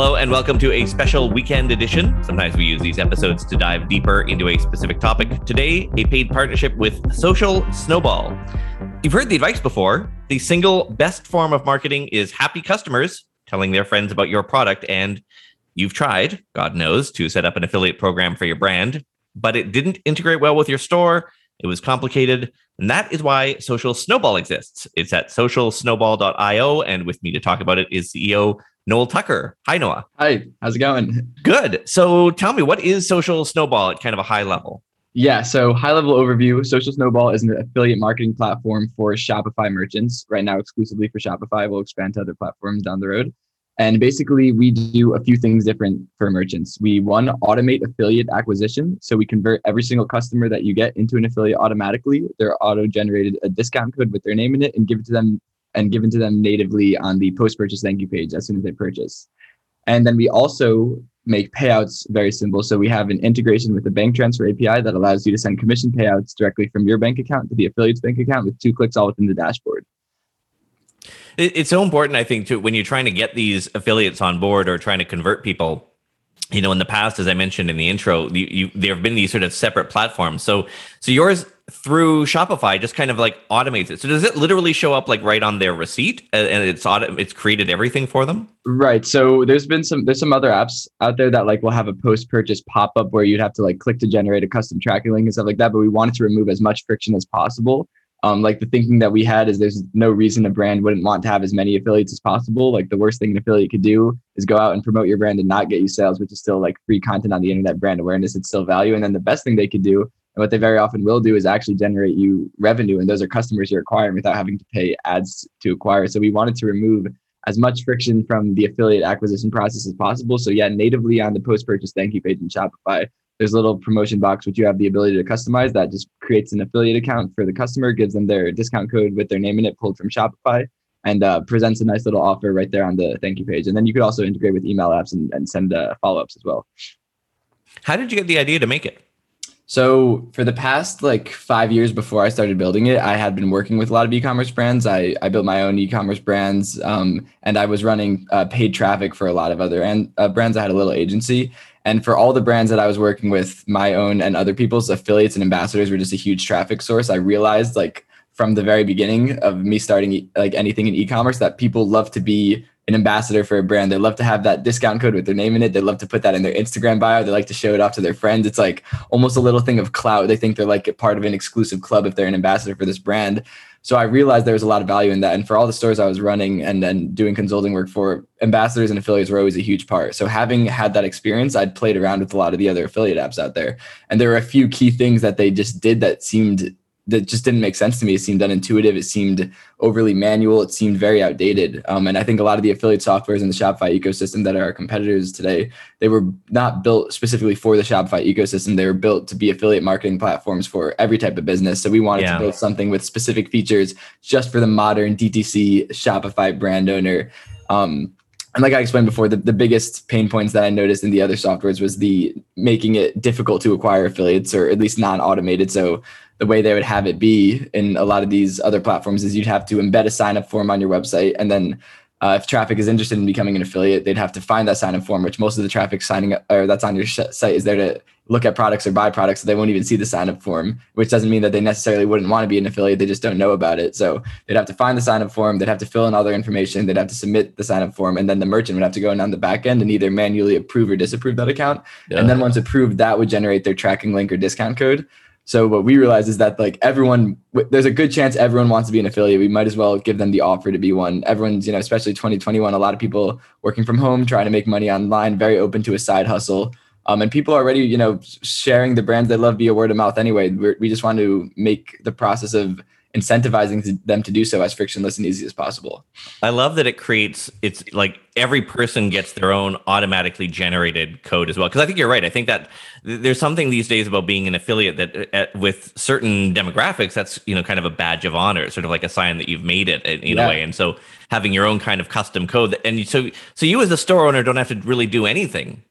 Hello, and welcome to a special weekend edition. Sometimes we use these episodes to dive deeper into a specific topic. Today, a paid partnership with Social Snowball. You've heard the advice before. The single best form of marketing is happy customers telling their friends about your product. And you've tried, God knows, to set up an affiliate program for your brand, but it didn't integrate well with your store. It was complicated. And that is why Social Snowball exists. It's at socialsnowball.io. And with me to talk about it is CEO Noah Tucker. Hi, Noah. Hi, how's it going? Good. So tell me, what is Social Snowball at kind of a high level? Yeah, so high level overview Social Snowball is an affiliate marketing platform for Shopify merchants, right now exclusively for Shopify. We'll expand to other platforms down the road. And basically, we do a few things different for merchants. We, one, automate affiliate acquisition. So we convert every single customer that you get into an affiliate automatically. They're auto generated a discount code with their name in it and give it to them and given to them natively on the post purchase thank you page as soon as they purchase. And then we also make payouts very simple. So we have an integration with the bank transfer API that allows you to send commission payouts directly from your bank account to the affiliate's bank account with two clicks all within the dashboard. It's so important, I think, to when you're trying to get these affiliates on board or trying to convert people. You know, in the past, as I mentioned in the intro, you, you there have been these sort of separate platforms. So, so yours through Shopify just kind of like automates it. So does it literally show up like right on their receipt and it's auto, it's created everything for them? Right. So there's been some there's some other apps out there that like will have a post purchase pop up where you'd have to like click to generate a custom tracking link and stuff like that. But we wanted to remove as much friction as possible. Um, like the thinking that we had is there's no reason a brand wouldn't want to have as many affiliates as possible. Like the worst thing an affiliate could do is go out and promote your brand and not get you sales, which is still like free content on the internet, brand awareness. It's still value. And then the best thing they could do and what they very often will do is actually generate you revenue. And those are customers you're acquiring without having to pay ads to acquire. So we wanted to remove as much friction from the affiliate acquisition process as possible. So yeah, natively on the post-purchase thank you page in Shopify, there's a little promotion box which you have the ability to customize that just creates an affiliate account for the customer, gives them their discount code with their name in it pulled from Shopify, and uh, presents a nice little offer right there on the thank you page. And then you could also integrate with email apps and, and send uh, follow-ups as well. How did you get the idea to make it? So for the past like five years before I started building it, I had been working with a lot of e-commerce brands. I, I built my own e-commerce brands, um, and I was running uh, paid traffic for a lot of other and uh, brands. I had a little agency, and for all the brands that I was working with, my own and other people's affiliates and ambassadors were just a huge traffic source. I realized like from the very beginning of me starting like anything in e-commerce that people love to be an ambassador for a brand. They love to have that discount code with their name in it. They love to put that in their Instagram bio. They like to show it off to their friends. It's like almost a little thing of clout. They think they're like part of an exclusive club if they're an ambassador for this brand. So I realized there was a lot of value in that. And for all the stores I was running and then doing consulting work for, ambassadors and affiliates were always a huge part. So having had that experience, I'd played around with a lot of the other affiliate apps out there. And there were a few key things that they just did that seemed that just didn't make sense to me. It seemed unintuitive. It seemed overly manual. It seemed very outdated. Um, and I think a lot of the affiliate softwares in the Shopify ecosystem that are our competitors today, they were not built specifically for the Shopify ecosystem. They were built to be affiliate marketing platforms for every type of business. So we wanted yeah. to build something with specific features just for the modern DTC Shopify brand owner. Um, and like I explained before, the, the biggest pain points that I noticed in the other softwares was the making it difficult to acquire affiliates or at least non-automated. So the way they would have it be in a lot of these other platforms is you'd have to embed a sign up form on your website and then uh, if traffic is interested in becoming an affiliate, they'd have to find that sign up form, which most of the traffic signing up or that's on your sh- site is there to look at products or buy products. So they won't even see the sign up form, which doesn't mean that they necessarily wouldn't want to be an affiliate. They just don't know about it. So they'd have to find the sign up form. They'd have to fill in all their information. They'd have to submit the sign up form. And then the merchant would have to go in on the back end and either manually approve or disapprove that account. Yeah. And then once approved, that would generate their tracking link or discount code. So what we realize is that like everyone, there's a good chance everyone wants to be an affiliate. We might as well give them the offer to be one. Everyone's, you know, especially 2021, a lot of people working from home, trying to make money online, very open to a side hustle. Um, and people are already, you know, sharing the brands they love via word of mouth anyway. We're, we just want to make the process of incentivizing them to do so as frictionless and easy as possible. I love that it creates it's like every person gets their own automatically generated code as well because I think you're right. I think that there's something these days about being an affiliate that uh, with certain demographics that's you know kind of a badge of honor, sort of like a sign that you've made it in, yeah. a way. And so having your own kind of custom code and so so you as a store owner don't have to really do anything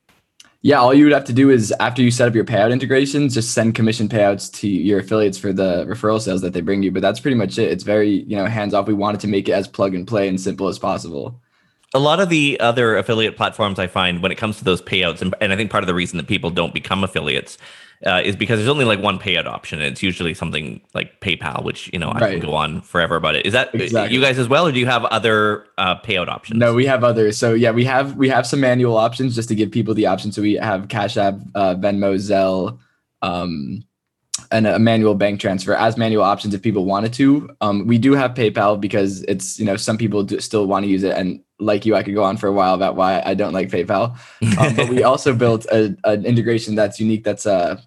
yeah, all you would have to do is after you set up your payout integrations, just send commission payouts to your affiliates for the referral sales that they bring you. But that's pretty much it. It's very, you know, hands off. We wanted to make it as plug and play and simple as possible. A lot of the other affiliate platforms I find when it comes to those payouts, and, and I think part of the reason that people don't become affiliates uh, is because there's only like one payout option. And it's usually something like PayPal, which you know I Right. can go on forever about it. Is that Exactly. you guys as well, or do you have other uh, payout options? No, we have others. So yeah, we have we have some manual options just to give people the option. So we have Cash App, uh, Venmo, Zelle, um, and a manual bank transfer as manual options if people wanted to. Um, we do have PayPal because it's you know some people do still want to use it, and like you, I could go on for a while about why I don't like PayPal. Um, but we also built a, an integration that's unique. That's uh,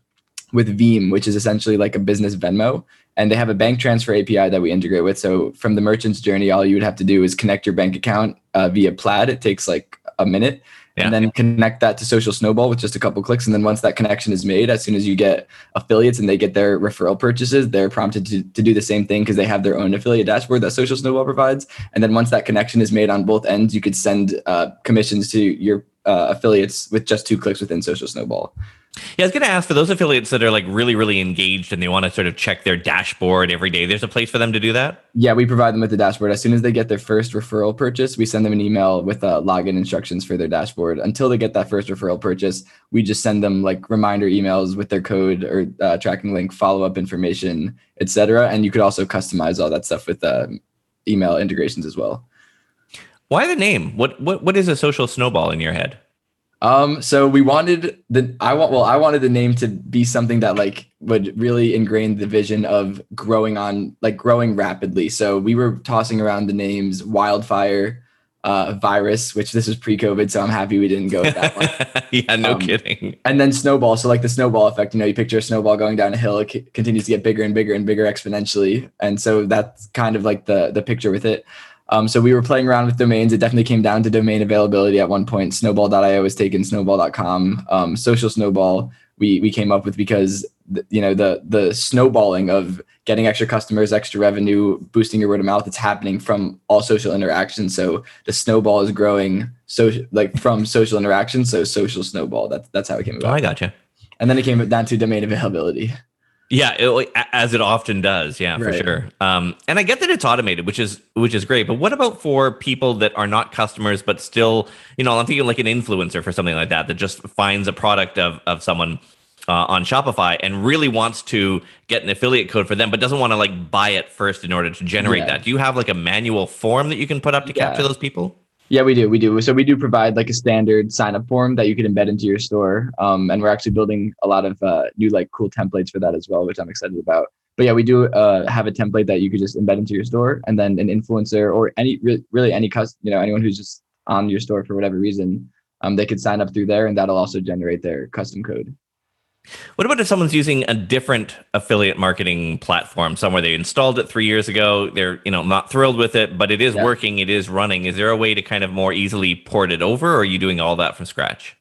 with Veem, which is essentially like a business Venmo. And they have a bank transfer API that we integrate with. So from the merchant's journey, all you would have to do is connect your bank account uh, via Plaid. It takes like a minute. Yeah. And then connect that to Social Snowball with just a couple clicks. And then once that connection is made, as soon as you get affiliates and they get their referral purchases, they're prompted to, to do the same thing because they have their own affiliate dashboard that Social Snowball provides. And then once that connection is made on both ends, you could send uh, commissions to your uh, affiliates with just two clicks within Social Snowball. Yeah, I was going to ask for those affiliates that are like really, really engaged and they want to sort of check their dashboard every day. There's a place for them to do that. Yeah, we provide them with the dashboard. As soon as they get their first referral purchase, we send them an email with uh, login instructions for their dashboard. Until they get that first referral purchase, we just send them like reminder emails with their code or uh, tracking link, follow up information, etc. And you could also customize all that stuff with uh, email integrations as well. Why the name? What what what is a social snowball in your head? Um, so we wanted the I want well, I wanted the name to be something that like would really ingrain the vision of growing on like growing rapidly. So we were tossing around the names wildfire, uh, virus, which this is pre-COVID, so I'm happy we didn't go with that one. yeah, no Um, kidding. and then snowball. So like the snowball effect, you know, you picture a snowball going down a hill, it c- continues to get bigger and bigger and bigger exponentially. And so that's kind of like the the picture with it. Um, so we were playing around with domains. It definitely came down to domain availability at one point. Snowball.io was taken, snowball.com. Um, social snowball we we came up with because th- you know the the snowballing of getting extra customers, extra revenue, boosting your word of mouth. It's happening from all social interactions. So the snowball is growing so like from social interactions. So social snowball. That's that's how it came about. Oh, about. I gotcha. And then it came down to domain availability. Yeah, it, as it often does. Yeah, for sure. Um, and I get that it's automated, which is which is great. But what about for people that are not customers, but still, you know, I'm thinking like an influencer for something like that that just finds a product of of someone uh, on Shopify and really wants to get an affiliate code for them, but doesn't want to like buy it first in order to generate Yeah. that. Do you have like a manual form that you can put up to Yeah. capture those people? Yeah, we do. We do. So we do provide like a standard sign up form that you could embed into your store. Um, and we're actually building a lot of uh, new like cool templates for that as well, which I'm excited about. But yeah, we do uh, have a template that you could just embed into your store, and then an influencer or any re- really any cus you know anyone who's just on your store for whatever reason, um, they could sign up through there, and that'll also generate their custom code. What about if someone's using a different affiliate marketing platform, somewhere they installed it three years ago? They're you know not thrilled with it, but it is Yeah. working, it is running. Is there a way to kind of more easily port it over, or are you doing all that from scratch?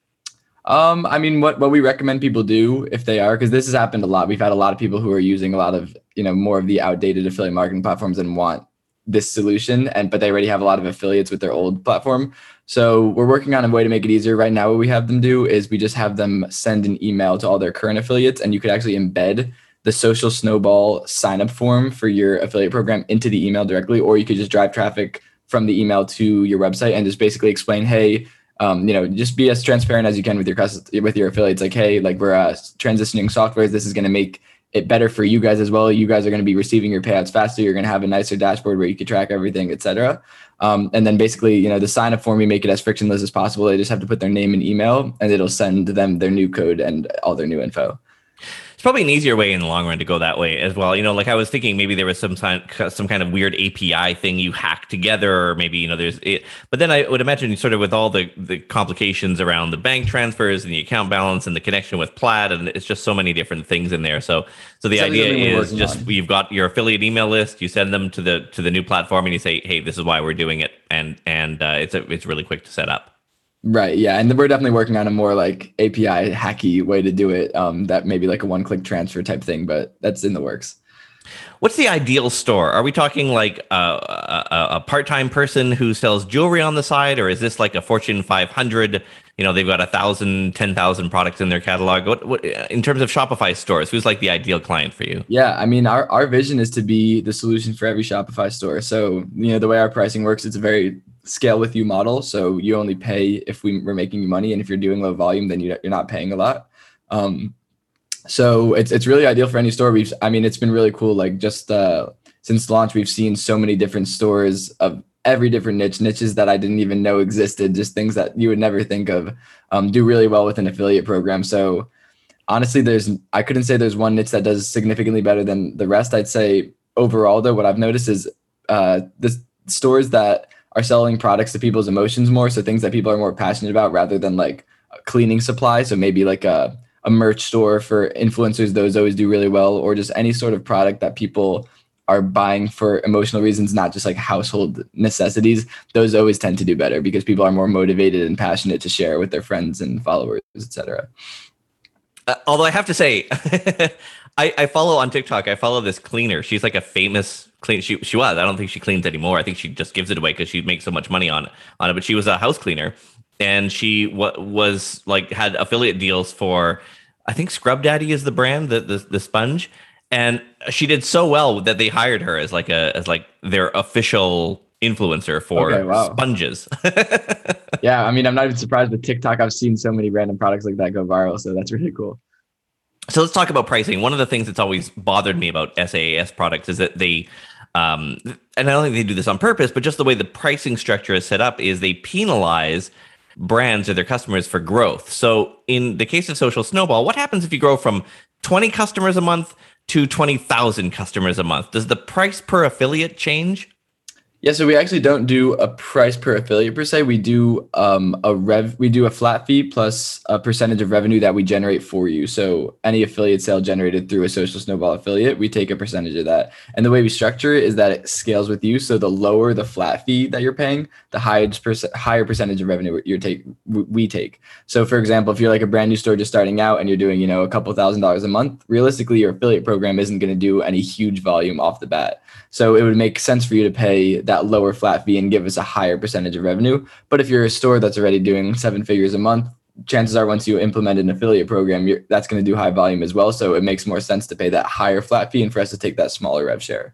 Um, I mean, what what we recommend people do if they are, because this has happened a lot. We've had a lot of people who are using a lot of you know more of the outdated affiliate marketing platforms and want this solution, and but they already have a lot of affiliates with their old platform. So we're working on a way to make it easier. Right now, what we have them do is we just have them send an email to all their current affiliates, and you could actually embed the social snowball sign up form for your affiliate program into the email directly, or you could just drive traffic from the email to your website and just basically explain, hey, um, you know, just be as transparent as you can with your with your affiliates. Like, hey, like we're uh, transitioning softwares. This is going to make it better for you guys as well. You guys are going to be receiving your payouts faster. You're going to have a nicer dashboard where you can track everything, etc. Um, and then basically, you know, the sign up form, we make it as frictionless as possible. They just have to put their name and email, and it'll send them their new code and all their new info. It's probably an easier way in the long run to go that way as well. You know, like I was thinking maybe there was some kind some kind of weird API thing you hack together, or maybe you know there's it. But then I would imagine sort of with all the the complications around the bank transfers and the account balance and the connection with Plaid, and it's just so many different things in there. So so the idea is just on. you've got your affiliate email list, you send them to the to the new platform, and you say, hey, this is why we're doing it, and and uh, it's a, it's really quick to set up. Right. Yeah. And we're definitely working on a more like API hacky way to do it. Um, that maybe like a one click transfer type thing, but that's in the works. What's the ideal store? Are we talking like a, a, a part-time person who sells jewelry on the side, or is this like a Fortune 500? You know, they've got a thousand, ten thousand products in their catalog. What, what in terms of Shopify stores? Who's like the ideal client for you? Yeah, I mean, our, our vision is to be the solution for every Shopify store. So, you know, the way our pricing works, it's a very scale with you model. So you only pay if we, we're making you money, and if you're doing low volume, then you, you're not paying a lot. Um, so it's it's really ideal for any store. We've I mean it's been really cool. Like just uh, since launch, we've seen so many different stores of every different niche, niches that I didn't even know existed, just things that you would never think of, um, do really well with an affiliate program. So honestly, there's I couldn't say there's one niche that does significantly better than the rest. I'd say overall, though, what I've noticed is uh, the stores that are selling products to people's emotions more, so things that people are more passionate about, rather than like cleaning supply. So maybe like a a merch store for influencers; those always do really well, or just any sort of product that people are buying for emotional reasons, not just like household necessities, those always tend to do better because people are more motivated and passionate to share with their friends and followers, etc. Uh, although I have to say, I, I, follow on TikTok. I follow this cleaner. She's like a famous clean. She she was. I don't think she cleans anymore. I think she just gives it away because she makes so much money on on it. But she was a house cleaner, and she w- was like had affiliate deals for. I think Scrub Daddy is the brand, the the, the sponge and she did so well that they hired her as like a as like their official influencer for okay, wow. sponges. yeah, I mean, I'm not even surprised with TikTok. I've seen so many random products like that go viral, so that's really cool. So let's talk about pricing. One of the things that's always bothered me about SaaS products is that they um, and I don't think they do this on purpose, but just the way the pricing structure is set up is they penalize brands or their customers for growth. So in the case of Social Snowball, what happens if you grow from 20 customers a month to 20,000 customers a month. Does the price per affiliate change? Yeah, so we actually don't do a price per affiliate per se. We do um, a rev. We do a flat fee plus a percentage of revenue that we generate for you. So any affiliate sale generated through a social snowball affiliate, we take a percentage of that. And the way we structure it is that it scales with you. So the lower the flat fee that you're paying, the highest perc- higher percentage of revenue you take we take. So for example, if you're like a brand new store just starting out and you're doing you know a couple thousand dollars a month, realistically your affiliate program isn't going to do any huge volume off the bat. So it would make sense for you to pay that lower flat fee and give us a higher percentage of revenue. But if you're a store that's already doing seven figures a month, chances are once you implement an affiliate program, that's going to do high volume as well. So it makes more sense to pay that higher flat fee and for us to take that smaller rev share.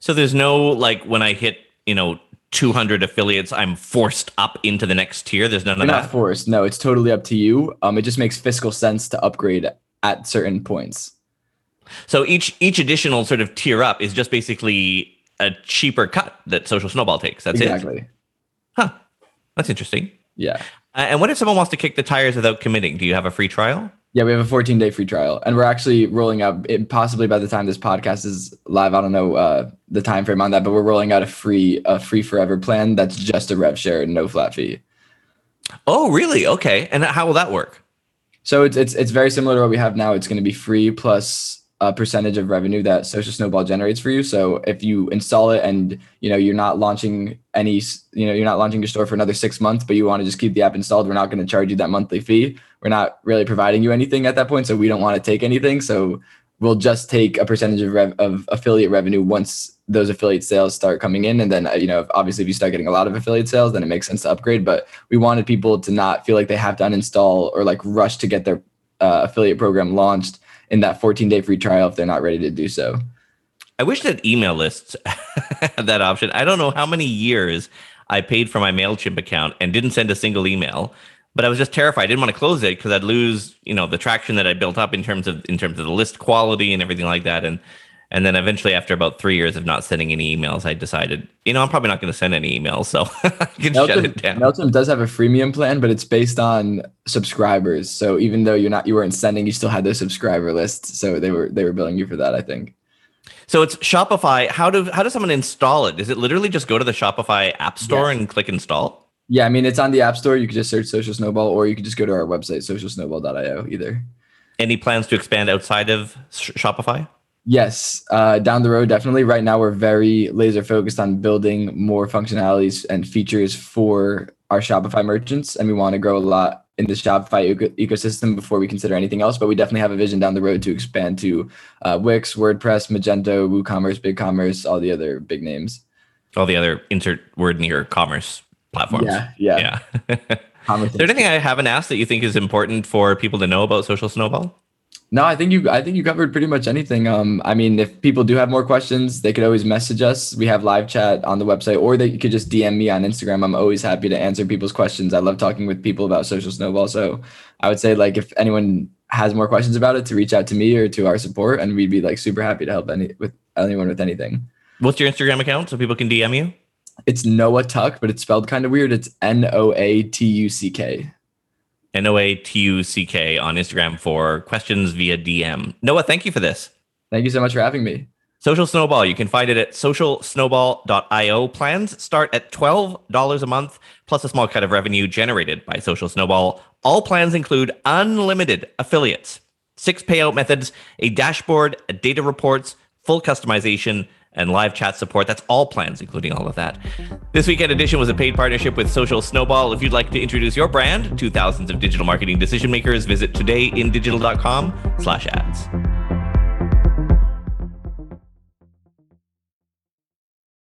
So there's no like when I hit, you know, 200 affiliates, I'm forced up into the next tier. There's none You're of that. Not forced. No, it's totally up to you. Um, it just makes fiscal sense to upgrade at certain points. So each each additional sort of tier up is just basically a cheaper cut that Social Snowball takes. That's exactly. it. Huh. That's interesting. Yeah. Uh, and what if someone wants to kick the tires without committing? Do you have a free trial? Yeah, we have a 14 day free trial, and we're actually rolling out. It, possibly by the time this podcast is live, I don't know uh, the time frame on that, but we're rolling out a free a free forever plan that's just a rev share and no flat fee. Oh, really? Okay. And how will that work? So it's it's it's very similar to what we have now. It's going to be free plus a percentage of revenue that social snowball generates for you. So if you install it and you know you're not launching any you know you're not launching your store for another six months but you want to just keep the app installed we're not going to charge you that monthly fee. We're not really providing you anything at that point so we don't want to take anything. So we'll just take a percentage of, rev- of affiliate revenue once those affiliate sales start coming in. And then you know obviously if you start getting a lot of affiliate sales then it makes sense to upgrade. But we wanted people to not feel like they have to uninstall or like rush to get their uh, affiliate program launched in that 14 day free trial if they're not ready to do so. I wish that email lists had that option. I don't know how many years I paid for my MailChimp account and didn't send a single email, but I was just terrified. I didn't want to close it because I'd lose, you know, the traction that I built up in terms of in terms of the list quality and everything like that. And and then eventually, after about three years of not sending any emails, I decided, you know, I'm probably not going to send any emails, so I can MailChimp, shut it down. MailChimp does have a freemium plan, but it's based on subscribers. So even though you're not, you weren't sending, you still had those subscriber lists. So they were they were billing you for that, I think. So it's Shopify. How do how does someone install it? Is it literally just go to the Shopify App Store yes. and click install? Yeah, I mean it's on the App Store. You could just search Social Snowball, or you could just go to our website, socialsnowball.io. Either. Any plans to expand outside of Shopify? Yes, uh, down the road, definitely. Right now, we're very laser focused on building more functionalities and features for our Shopify merchants, and we want to grow a lot in the Shopify eco- ecosystem before we consider anything else. But we definitely have a vision down the road to expand to uh, Wix, WordPress, Magento, WooCommerce, BigCommerce, all the other big names. All the other insert word near commerce platforms. Yeah, yeah, yeah. is there anything I haven't asked that you think is important for people to know about Social Snowball? No, I think you I think you covered pretty much anything. Um, I mean, if people do have more questions, they could always message us. We have live chat on the website, or they could just DM me on Instagram. I'm always happy to answer people's questions. I love talking with people about social snowball. So I would say like if anyone has more questions about it, to reach out to me or to our support, and we'd be like super happy to help any with anyone with anything. What's your Instagram account so people can DM you? It's Noah Tuck, but it's spelled kind of weird. It's N O A T U C K. N O A T U C K on Instagram for questions via DM. Noah, thank you for this. Thank you so much for having me. Social Snowball, you can find it at socialsnowball.io. Plans start at $12 a month, plus a small cut of revenue generated by Social Snowball. All plans include unlimited affiliates, six payout methods, a dashboard, a data reports, full customization, and live chat support. That's all plans, including all of that. This weekend edition was a paid partnership with Social Snowball. If you'd like to introduce your brand to thousands of digital marketing decision makers, visit todayindigital.com slash ads.